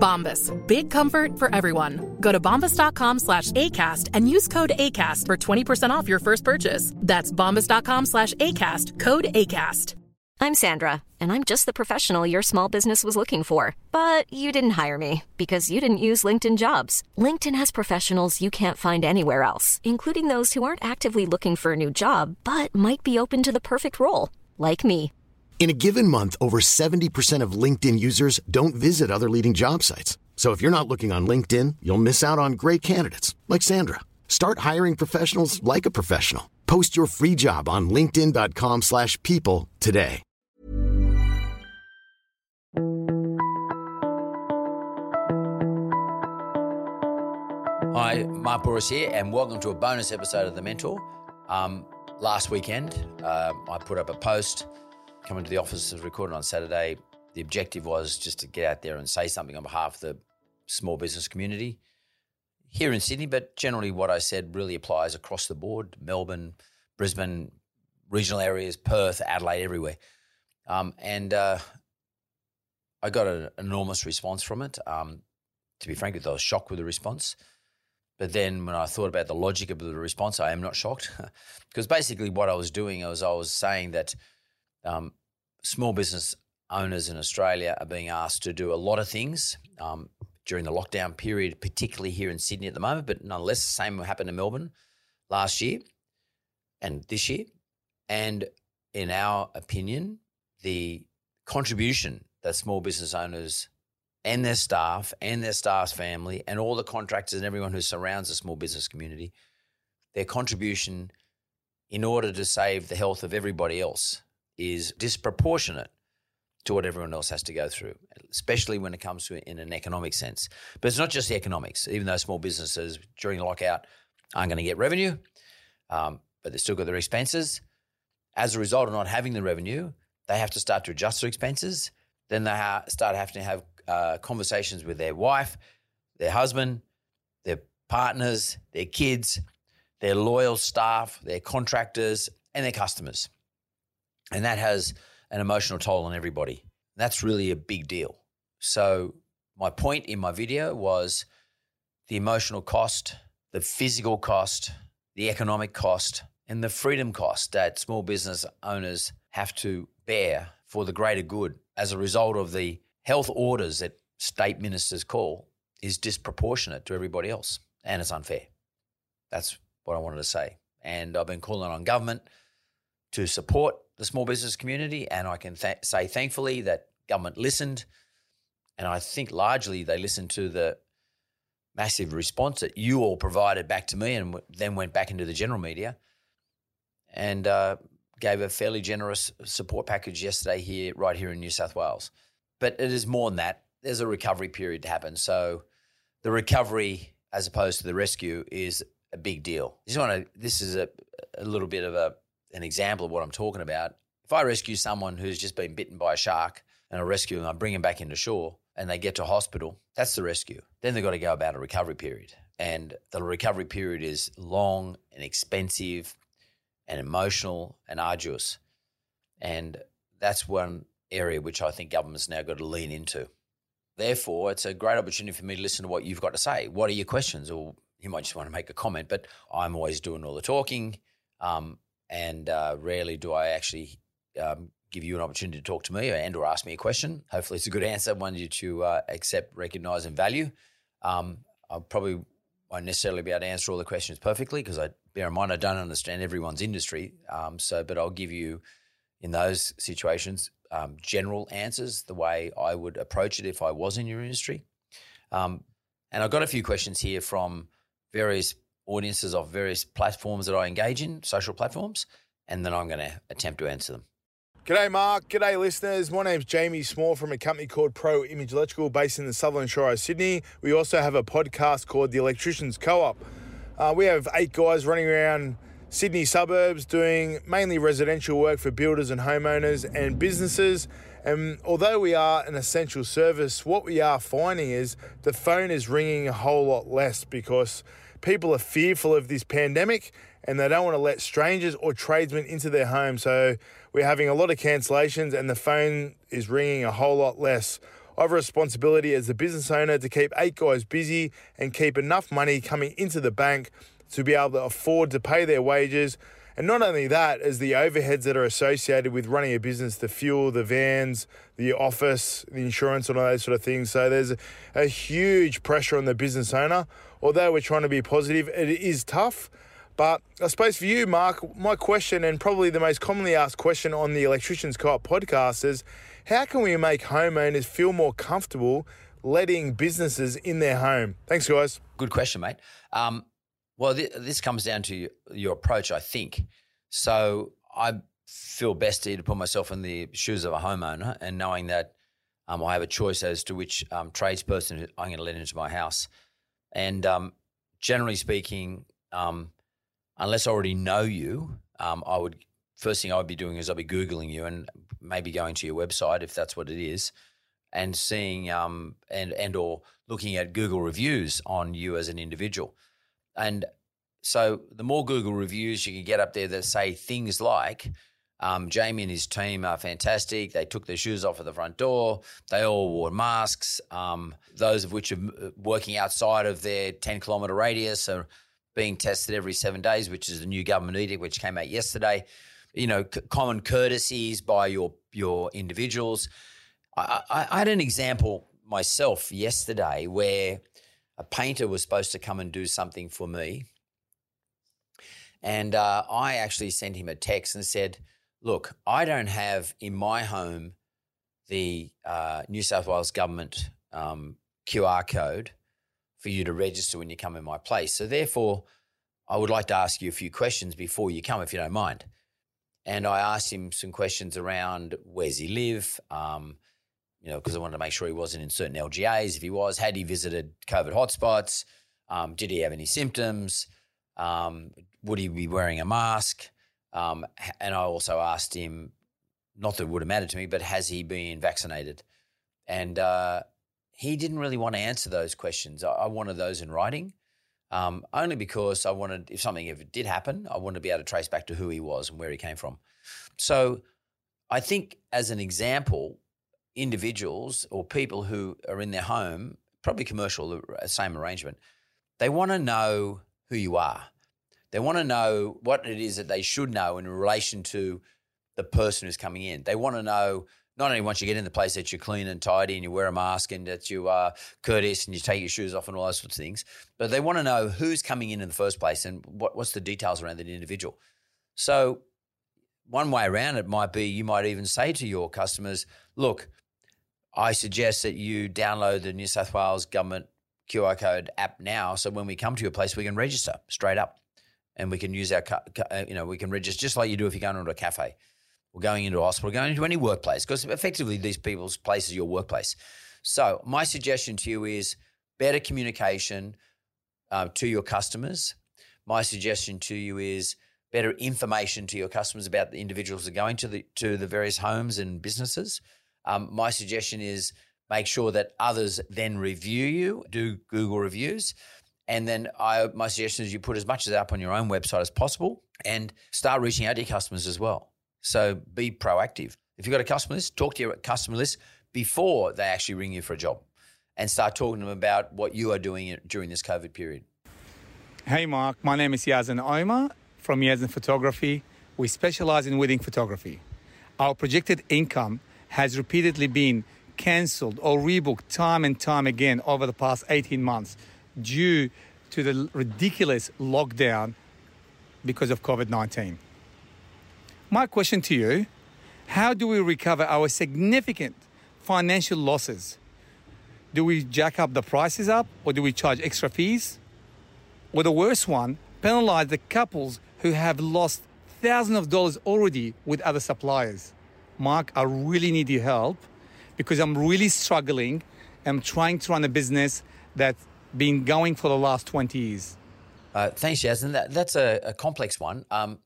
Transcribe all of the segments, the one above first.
Bombas. Big comfort for everyone. Go to bombas.com slash ACAST and use code ACAST for 20% off your first purchase. That's bombas.com slash ACAST. Code ACAST. I'm Sandra, and I'm just the professional your small business was looking for. But you didn't hire me because you didn't use LinkedIn jobs. LinkedIn has professionals you can't find anywhere else, including those who aren't actively looking for a new job but might be open to the perfect role, like me. In a given month, over 70% of LinkedIn users don't visit other leading job sites. So if you're not looking on LinkedIn, you'll miss out on great candidates like Sandra. Start hiring professionals like a professional. Post your free job on linkedin.com/people today. Hi, Mark Bouris here, and welcome to a bonus episode of The Mentor. Um, last weekend, uh, I put up a post coming to the office, was recorded on Saturday. The objective was just to get out there and say something on behalf of the small business community here in Sydney, but generally what I said really applies across the board Melbourne, Brisbane, regional areas, Perth, Adelaide, everywhere. Um, and uh, I got an enormous response from it. Um, to be frank with you, I was shocked with the response. But then when I thought about the logic of the response, I am not shocked. because basically what I was doing was I was saying that um, small business owners in Australia are being asked to do a lot of things um, during the lockdown period, particularly here in Sydney at the moment, but nonetheless, the same happened in Melbourne last year and this year. And in our opinion, the contribution that small business owners and their staff and their staff's family and all the contractors and everyone who surrounds the small business community, their contribution in order to save the health of everybody else is disproportionate to what everyone else has to go through, especially when it comes to in an economic sense. But it's not just the economics, even though small businesses during lockout aren't going to get revenue, um, but they've still got their expenses. As a result of not having the revenue, they have to start to adjust their expenses. Then they ha- start having to have uh, conversations with their wife, their husband, their partners, their kids, their loyal staff, their contractors, and their customers. And that has an emotional toll on everybody. That's really a big deal. So, my point in my video was the emotional cost, the physical cost, the economic cost, and the freedom cost that small business owners have to bear for the greater good as a result of the health orders that state ministers call is disproportionate to everybody else and it's unfair. That's what I wanted to say. And I've been calling on government to support the small business community. And I can th- say, thankfully, that government listened. And I think largely they listened to the massive response that you all provided back to me and w- then went back into the general media and uh, gave a fairly generous support package yesterday here, right here in New South Wales. But it is more than that. There's a recovery period to happen. So the recovery, as opposed to the rescue, is a big deal. Just want to. This is a, a little bit of a an example of what I'm talking about. If I rescue someone who's just been bitten by a shark and I rescue them, I bring them back into shore and they get to hospital, that's the rescue. Then they've got to go about a recovery period. and the recovery period is long and expensive and emotional and arduous. And that's one area which I think government's now got to lean into. Therefore, it's a great opportunity for me to listen to what you've got to say. What are your questions? Or you might just want to make a comment, but I'm always doing all the talking. Um, and uh, rarely do I actually um, give you an opportunity to talk to me and or ask me a question. Hopefully, it's a good answer, one you to uh, accept, recognize, and value. Um, I probably won't necessarily be able to answer all the questions perfectly because I bear in mind I don't understand everyone's industry. Um, so, but I'll give you in those situations um, general answers the way I would approach it if I was in your industry. Um, and I've got a few questions here from various audiences of various platforms that I engage in, social platforms, and then I'm going to attempt to answer them. G'day, Mark. G'day, listeners. My name's Jamie Small from a company called Pro Image Electrical based in the Southern Shore of Sydney. We also have a podcast called The Electricians Co op. Uh, we have eight guys running around Sydney suburbs doing mainly residential work for builders and homeowners and businesses. And although we are an essential service, what we are finding is the phone is ringing a whole lot less because people are fearful of this pandemic and they don't want to let strangers or tradesmen into their home. So we're having a lot of cancellations and the phone is ringing a whole lot less. I have a responsibility as a business owner to keep eight guys busy and keep enough money coming into the bank to be able to afford to pay their wages. And not only that, as the overheads that are associated with running a business, the fuel, the vans, the office, the insurance, and all those sort of things. So there's a, huge pressure on the business owner. Although we're trying to be positive, it is tough. But I suppose for you, Mark, my question, and probably the most commonly asked question on the Electricians Co op podcast is how can we make homeowners feel more comfortable letting businesses in their home? Thanks, guys. Good question, mate. Um, well, th- this comes down to your approach, I think. So I feel best to put myself in the shoes of a homeowner and knowing that um, I have a choice as to which um, tradesperson I'm going to let into my house. And um, generally speaking, um, unless I already know you, um, I would first thing I would be doing is I'd be googling you and maybe going to your website if that's what it is, and seeing um, and and or looking at Google reviews on you as an individual, and so the more Google reviews you can get up there that say things like. Um, Jamie and his team are fantastic. They took their shoes off at the front door. They all wore masks. Um, those of which are uh, working outside of their 10 kilometre radius are being tested every seven days, which is the new government edict, which came out yesterday. You know, c- common courtesies by your your individuals. I, I, I had an example myself yesterday where a painter was supposed to come and do something for me, and uh, I actually sent him a text and said, "Look, I don't have in my home the uh, New South Wales government um, QR code." for you to register when you come in my place. So therefore, I would like to ask you a few questions before you come, if you don't mind. And I asked him some questions around where's he live, um, you know, because I wanted to make sure he wasn't in certain LGAs. If he was, had he visited COVID hotspots? Um, did he have any symptoms? Um, would he be wearing a mask? Um, and I also asked him, not that it would have mattered to me, but has he been vaccinated? And uh, he didn't really want to answer those questions. I, I wanted those in writing, um, only because I wanted, if something ever did happen, I wanted to be able to trace back to who he was and where he came from. So I think, as an example, individuals or people who are in their home, probably commercial, same arrangement, they want to know who you are. They want to know what it is that they should know in relation to the person who's coming in. They want to know not only once you get in the place that you're clean and tidy and you wear a mask and that you are courteous and you take your shoes off and all those sorts of things, but they want to know who's coming in in the first place and what, what's the details around that individual. So, one way around it might be you might even say to your customers, look, I suggest that you download the New South Wales government QR code app now. So when we come to your place, we can register straight up and we can use our, uh, you know, we can register just like you do if you're going into a cafe or going into a hospital, going into any workplace, because effectively these people's place is your workplace. So my suggestion to you is better communication uh, to your customers. My suggestion to you is better information to your customers about the individuals that are going to the to the various homes and businesses. Um, my suggestion is make sure that others then review you, do Google reviews, And then I, my suggestion is you put as much of that up on your own website as possible and start reaching out to your customers as well. So be proactive. If you've got a customer list, talk to your customer list before they actually ring you for a job and start talking to them about what you are doing during this COVID period. Hey, Mark. My name is Yazan Omar from Yazan Photography. We specialize in wedding photography. Our projected income has repeatedly been cancelled or rebooked time and time again over the past 18 months due to the ridiculous lockdown because of COVID 19. My question to you how do we recover our significant financial losses? Do we jack up the prices up or do we charge extra fees? Or the worst one, penalize the couples who have lost thousands of dollars already with other suppliers. Mark, I really need your help because I'm really struggling. I'm trying to run a business that's been going for the last 20 years. Uh, thanks, Jasmine. That, that's a, a complex one. Um,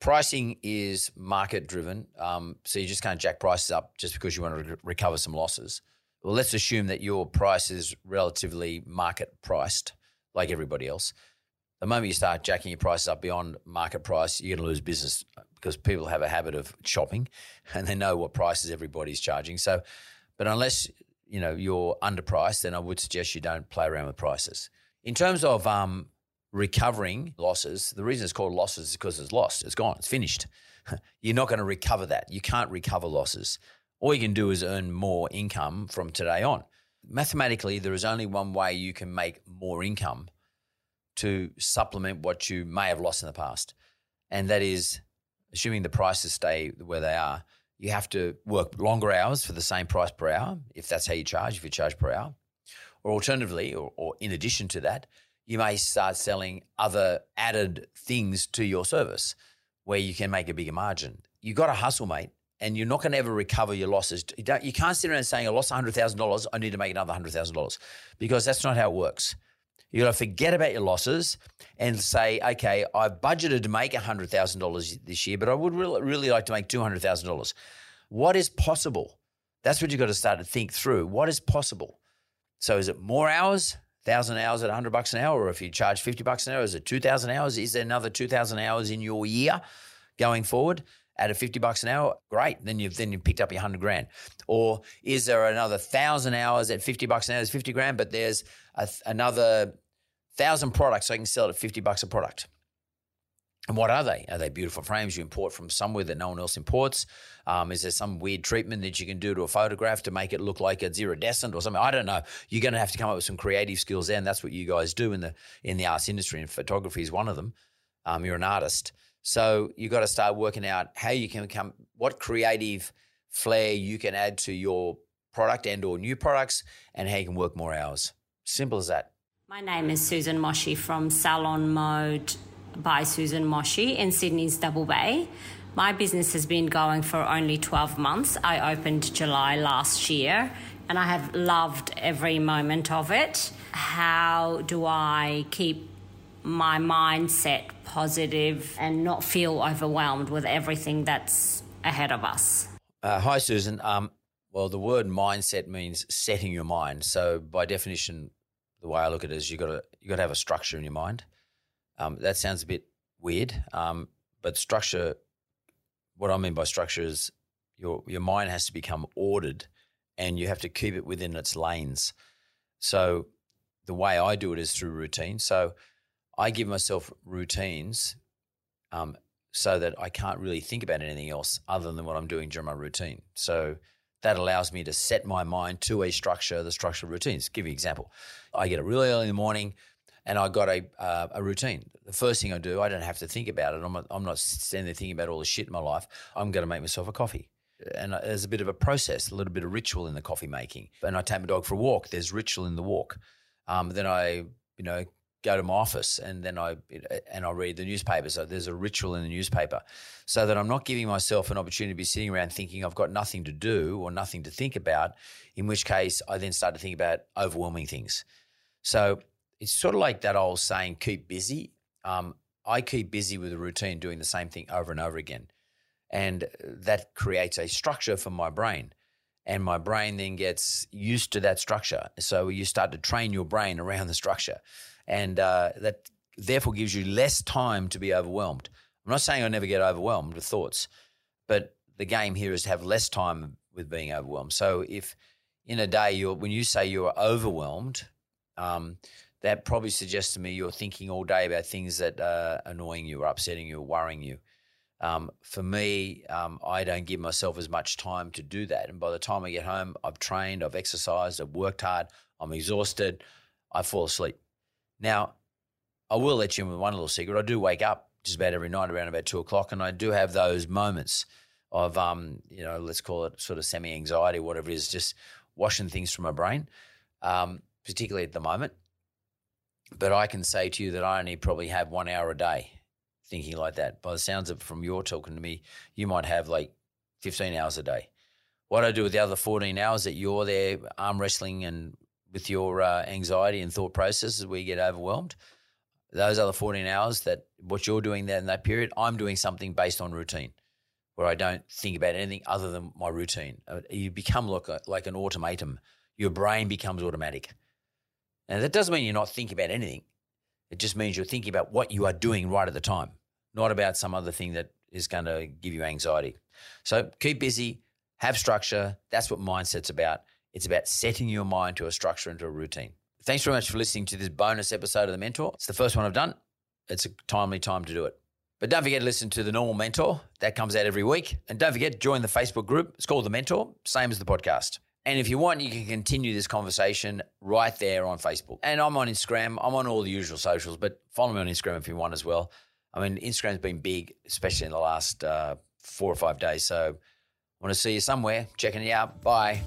pricing is market driven. Um, so you just can't jack prices up just because you want to re- recover some losses. Well, let's assume that your price is relatively market priced, like everybody else. The moment you start jacking your prices up beyond market price, you're going to lose business because people have a habit of shopping and they know what prices everybody's charging. So, but unless you know you're underpriced, then I would suggest you don't play around with prices. In terms of um, recovering losses, the reason it's called losses is because it's lost. It's gone. It's finished. You're not going to recover that. You can't recover losses. All you can do is earn more income from today on. Mathematically, there is only one way you can make more income to supplement what you may have lost in the past. And that is, assuming the prices stay where they are, you have to work longer hours for the same price per hour, if that's how you charge, if you charge per hour. Or alternatively, or, or in addition to that, you may start selling other added things to your service where you can make a bigger margin. You've got to hustle, mate, and you're not going to ever recover your losses. You, you can't sit around saying, I lost $100,000, I need to make another $100,000 because that's not how it works. You got to forget about your losses and say, okay, I've budgeted to make $100,000 this year, but I would really, really like to make $200,000. What is possible? That's what you've got to start to think through. What is possible? So is it more hours? thousand hours at 100 bucks an hour, or if you charge 50 bucks an hour, is it 2,000 hours? Is there another 2,000 hours in your year going forward? At a 50 bucks an hour, great. Then you've then you picked up your 100 grand. Or is there another 1,000 hours at 50 bucks an hour? Is 50 grand, but there's a, another 1,000 products so I can sell it at 50 bucks a product. And what are they? Are they beautiful frames you import from somewhere that no one else imports? Um, is there some weird treatment that you can do to a photograph to make it look like it's iridescent or something? I don't know. You're going to have to come up with some creative skills there, and that's what you guys do in the in the arts industry. And photography is one of them. Um, you're an artist, so you have got to start working out how you can come, what creative flair you can add to your product and or new products, and how you can work more hours. Simple as that. My name is Susan Moshi from Salon Mode by Susan Moshi in Sydney's Double Bay. My business has been going for only 12 months. I opened July last year and I have loved every moment of it. How do I keep my mindset positive and not feel overwhelmed with everything that's ahead of us? Uh, hi, Susan. Um, well, the word mindset means setting your mind. So, by definition, the way I look at it is you got to you got to have a structure in your mind. Um, that sounds a bit weird, um, but structure. What I mean by structure is your your mind has to become ordered, and you have to keep it within its lanes. So the way I do it is through routine. So I give myself routines um, so that I can't really think about anything else other than what I'm doing during my routine. So that allows me to set my mind to a structure, the structure of routines. Give you an example. I get up really early in the morning and I got a uh, a routine. The first thing I do, I don't have to think about it. I'm not, I'm not standing there thinking about all the shit in my life. I'm going to make myself a coffee. And there's a bit of a process, a little bit of ritual in the coffee making. And I take my dog for a walk. There's ritual in the walk. Um, then I, you know, go to my office and then I and I read the newspaper. So there's a ritual in the newspaper, so that I'm not giving myself an opportunity to be sitting around thinking I've got nothing to do or nothing to think about. In which case, I then start to think about overwhelming things. So it's sort of like that old saying, keep busy. Um, I keep busy with a routine doing the same thing over and over again. And that creates a structure for my brain. And my brain then gets used to that structure. So you start to train your brain around the structure. And uh, that therefore gives you less time to be overwhelmed. I'm not saying I never get overwhelmed with thoughts, but the game here is to have less time with being overwhelmed. So if in a day you're when you say you're overwhelmed, um, that probably suggests to me you're thinking all day about things that are annoying you or upsetting you or worrying you. Um, for me, um, I don't give myself as much time to do that. And by the time I get home, I've trained, I've exercised, I've worked hard, I'm exhausted, I fall asleep. Now, I will let you in with one little secret. I do wake up just about every night around about two o'clock, and I do have those moments of, um, you know, let's call it sort of semi anxiety, whatever it is, just washing things from my brain, um, particularly at the moment. But I can say to you that I only probably have one hour a day thinking like that. By the sounds of from your talking to me, you might have like 15 hours a day. What I do with the other 14 hours that you're there arm wrestling and with your uh, anxiety and thought processes where you get overwhelmed, those other 14 hours that what you're doing there in that period, I'm doing something based on routine where I don't think about anything other than my routine. Uh, you become like, a, like an automatum. Your brain becomes automatic. And that doesn't mean you're not thinking about anything. It just means you're thinking about what you are doing right at the time, not about some other thing that is going to give you anxiety. So keep busy, have structure. That's what mindset's about. It's about setting your mind to a structure and to a routine. Thanks very much for listening to this bonus episode of The Mentor. It's the first one I've done. It's a timely time to do it. But don't forget to listen to The Normal Mentor. That comes out every week. And don't forget, to join the Facebook group. It's called The Mentor, same as the podcast. And if you want, you can continue this conversation right there on Facebook. And I'm on Instagram. I'm on all the usual socials, but follow me on Instagram if you want as well. I mean, Instagram's been big, especially in the last uh, four or five days. So I want to see you somewhere. Checking you out. Bye.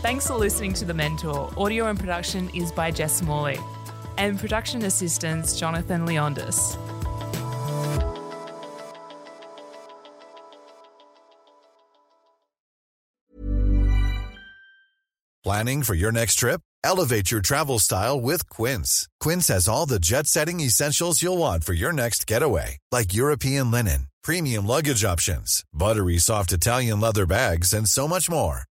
Thanks for listening to The Mentor. Audio and production is by Jess Smalley, and production assistants Jonathan Leondis. Planning for your next trip? Elevate your travel style with Quince. Quince has all the jet setting essentials you'll want for your next getaway, like European linen, premium luggage options, buttery soft Italian leather bags, and so much more.